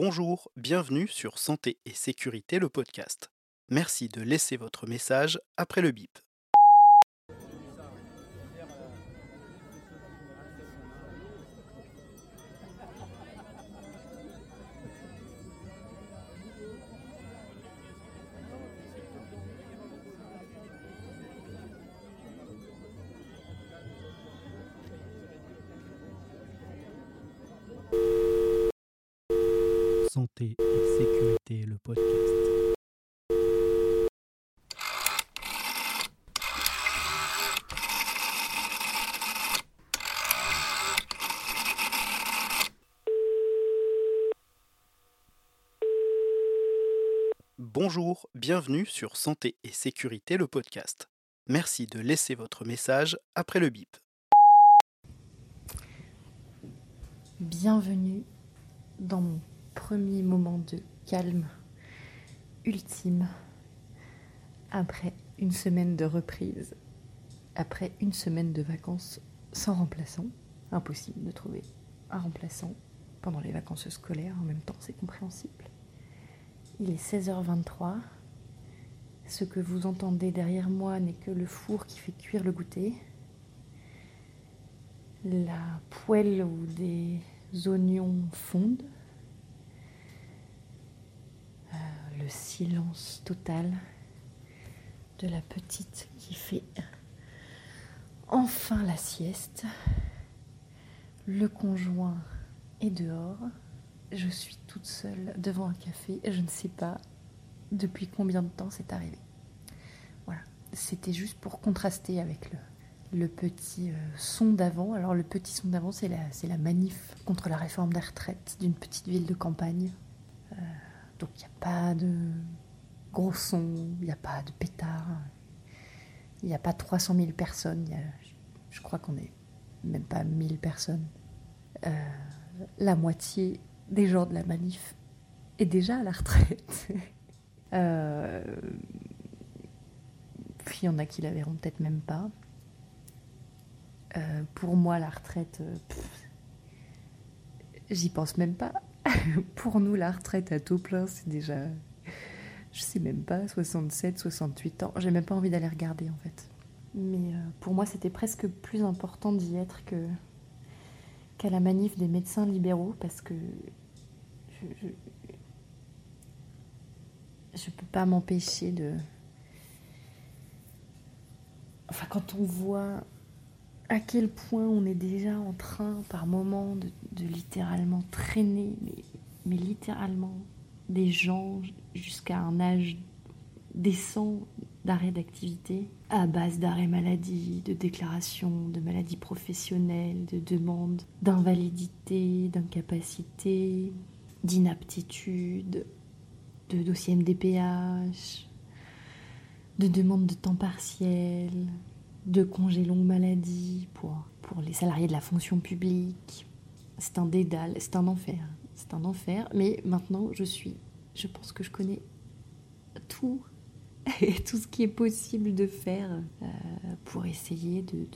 Bonjour, bienvenue sur Santé et Sécurité, le podcast. Merci de laisser votre message après le bip. Santé et Sécurité, le podcast. Bonjour, bienvenue sur Santé et Sécurité, le podcast. Merci de laisser votre message après le bip. Bienvenue dans mon premier moment de calme ultime après une semaine de reprise, après une semaine de vacances sans remplaçant. Impossible de trouver un remplaçant pendant les vacances scolaires, en même temps c'est compréhensible. Il est 16h23. Ce que vous entendez derrière moi n'est que le four qui fait cuire le goûter, la poêle où des oignons fondent, euh, le silence total de la petite qui fait enfin la sieste, le conjoint est dehors, je suis toute seule devant un café je ne sais pas depuis combien de temps c'est arrivé. Voilà, c'était juste pour contraster avec le, petit euh, son d'avant. Alors le petit son d'avant, c'est la, la manif contre la réforme des retraites d'une petite ville de campagne. Euh, donc il n'y a pas de gros sons, il n'y a pas de pétards, il n'y a pas 300 000 personnes. y a- je crois qu'on est même pas 1000 personnes. Euh, la moitié des gens de la manif est déjà à la retraite. Euh, puis il y en a qui la verront peut-être même pas. Euh, pour moi, la retraite, j'y pense même pas. pour nous, la retraite à taux plein, c'est déjà, je sais même pas, 67, 68 ans. J'ai même pas envie d'aller regarder en fait. Mais euh, pour moi, c'était presque plus important d'y être qu'à la manif des médecins libéraux parce que je, je, peux pas m'empêcher de. Enfin, quand on voit à quel point on est déjà en train, par moment, de, littéralement traîner, mais littéralement, des gens jusqu'à un âge décent d'arrêt d'activité, à base d'arrêt maladie, de déclaration de maladie professionnelle, de demande d'invalidité, d'incapacité, d'inaptitude, de dossier MDPH, de demande de temps partiel, de congé longue maladie pour, pour les salariés de la fonction publique. C'est un dédale, c'est un enfer. C'est un enfer. Mais maintenant, je suis. Je pense que je connais tout et tout ce qui est possible de faire euh, pour essayer de,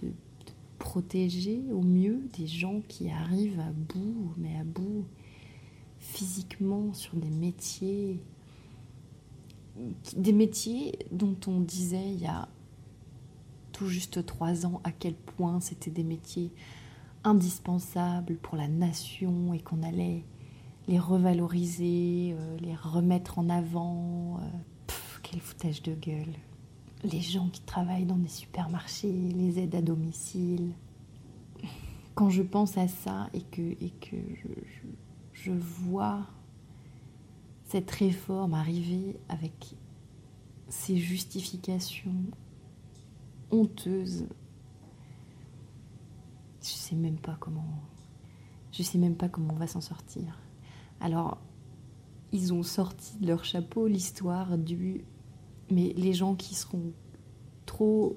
protéger au mieux des gens qui arrivent à bout, mais à bout physiquement sur des métiers, des métiers dont on disait il y a tout juste trois ans à quel point c'était des métiers indispensables pour la nation et qu'on allait les revaloriser, euh, les remettre en avant. euh, pff, quel foutage de gueule. Les gens qui travaillent dans des supermarchés, les aides à domicile. Quand je pense à ça et que, je vois cette réforme arriver avec ces justifications honteuses, je sais même pas comment, je sais même pas comment on va s'en sortir. Alors, ils ont sorti de leur chapeau l'histoire du, mais les gens qui seront trop,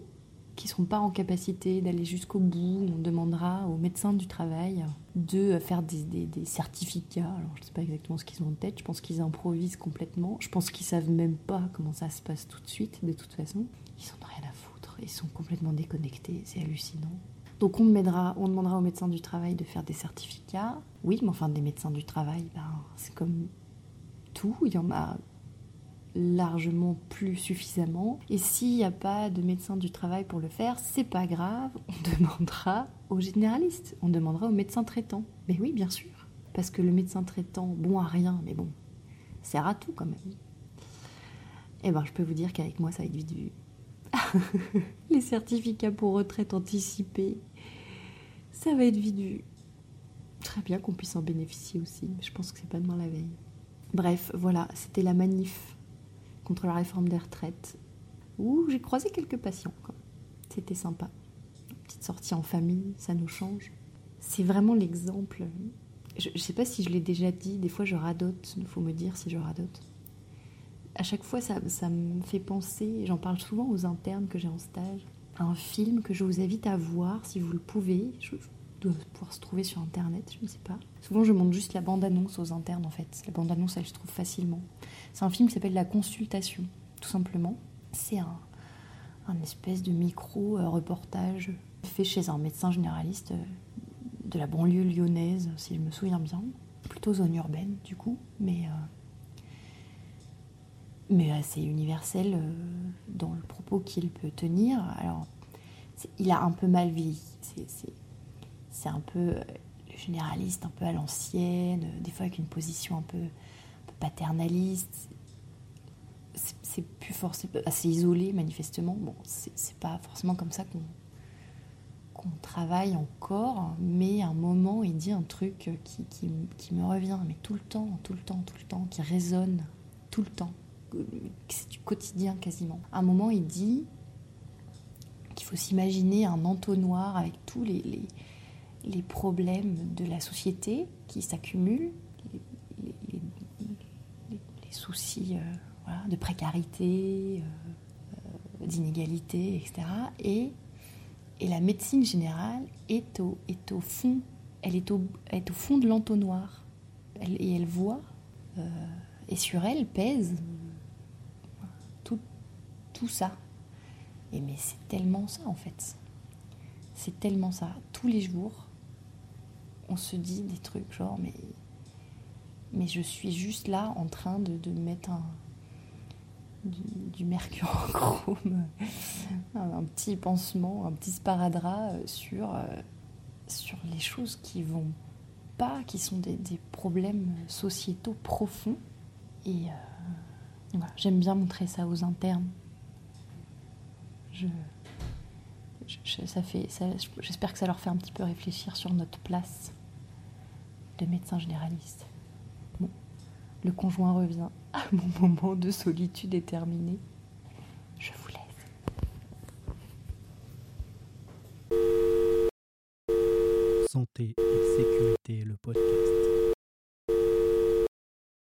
qui seront pas en capacité d'aller jusqu'au bout, on demandera aux médecins du travail de faire des, certificats. Alors, je sais pas exactement ce qu'ils ont en tête. Je pense qu'ils improvisent complètement. Je pense qu'ils savent même pas comment ça se passe tout de suite. De toute façon, ils en ont rien à foutre. Ils sont complètement déconnectés. C'est hallucinant. Donc on, demandera, aux médecins du travail de faire des certificats. Oui, mais enfin des médecins du travail, ben, c'est comme tout, il y en a largement plus suffisamment. Et s'il n'y a pas de médecin du travail pour le faire, c'est pas grave, on demandera aux généralistes, on demandera aux médecins traitants. Mais oui, bien sûr, parce que le médecin traitant, bon à rien, mais bon, sert à tout quand même. Eh ben, je peux vous dire qu'avec moi, ça va être du Les certificats pour retraite anticipée, ça va être vidu. Très bien qu'on puisse en bénéficier aussi, mais je pense que c'est pas demain la veille. Bref, voilà, c'était la manif contre la réforme des retraites, où j'ai croisé quelques patients. C'était sympa. petite sortie en famille, ça nous change. C'est vraiment l'exemple. Je ne sais pas si je l'ai déjà dit, des fois je radote, il faut me dire si je radote à chaque fois, ça, me fait penser, j'en parle souvent aux internes que j'ai en stage, à un film que je vous invite à voir si vous le pouvez. Je, dois pouvoir se trouver sur internet, je ne sais pas. Souvent, je montre juste la bande-annonce aux internes en fait. La bande-annonce, elle se trouve facilement. C'est un film qui s'appelle La Consultation, tout simplement. C'est un, espèce de micro-reportage fait chez un médecin généraliste euh, de la banlieue lyonnaise, si je me souviens bien. Plutôt zone urbaine, du coup, mais. Euh, mais assez universel euh, dans le propos qu'il peut tenir. Alors, il a un peu mal vieilli. C'est un peu euh, généraliste, un peu à l'ancienne, euh, des fois avec une position un peu, paternaliste. C'est plus forcément assez isolé, manifestement. Bon, c'est pas forcément comme ça qu'on travaille encore, mais à un moment, il dit un truc qui me revient, mais tout le temps, tout le temps, tout le temps, qui résonne tout le temps c'est du quotidien quasiment. À un moment, il dit qu'il faut s'imaginer un entonnoir avec tous les, problèmes de la société qui s'accumulent, les, soucis euh, de précarité, euh, euh, d'inégalité, etc. Et, et la médecine générale est au, est au fond, elle est au, est au fond de l'entonnoir. et elle voit, et sur elle pèse tout ça. Et mais c'est tellement ça en fait. C'est tellement ça. Tous les jours, on se dit des trucs genre mais mais je suis juste là en train de, mettre un du, mercure mercurochrome, un, un, petit pansement, un petit sparadrap euh, sur, euh, sur les choses qui vont pas, qui sont des, des problèmes sociétaux profonds. Et euh, j'aime bien montrer ça aux internes ça fait, j'espère que ça leur fait un petit peu réfléchir sur notre place de médecin généraliste. Bon, le conjoint revient. Mon moment de solitude est terminé. Je vous laisse. Santé et sécurité, le podcast.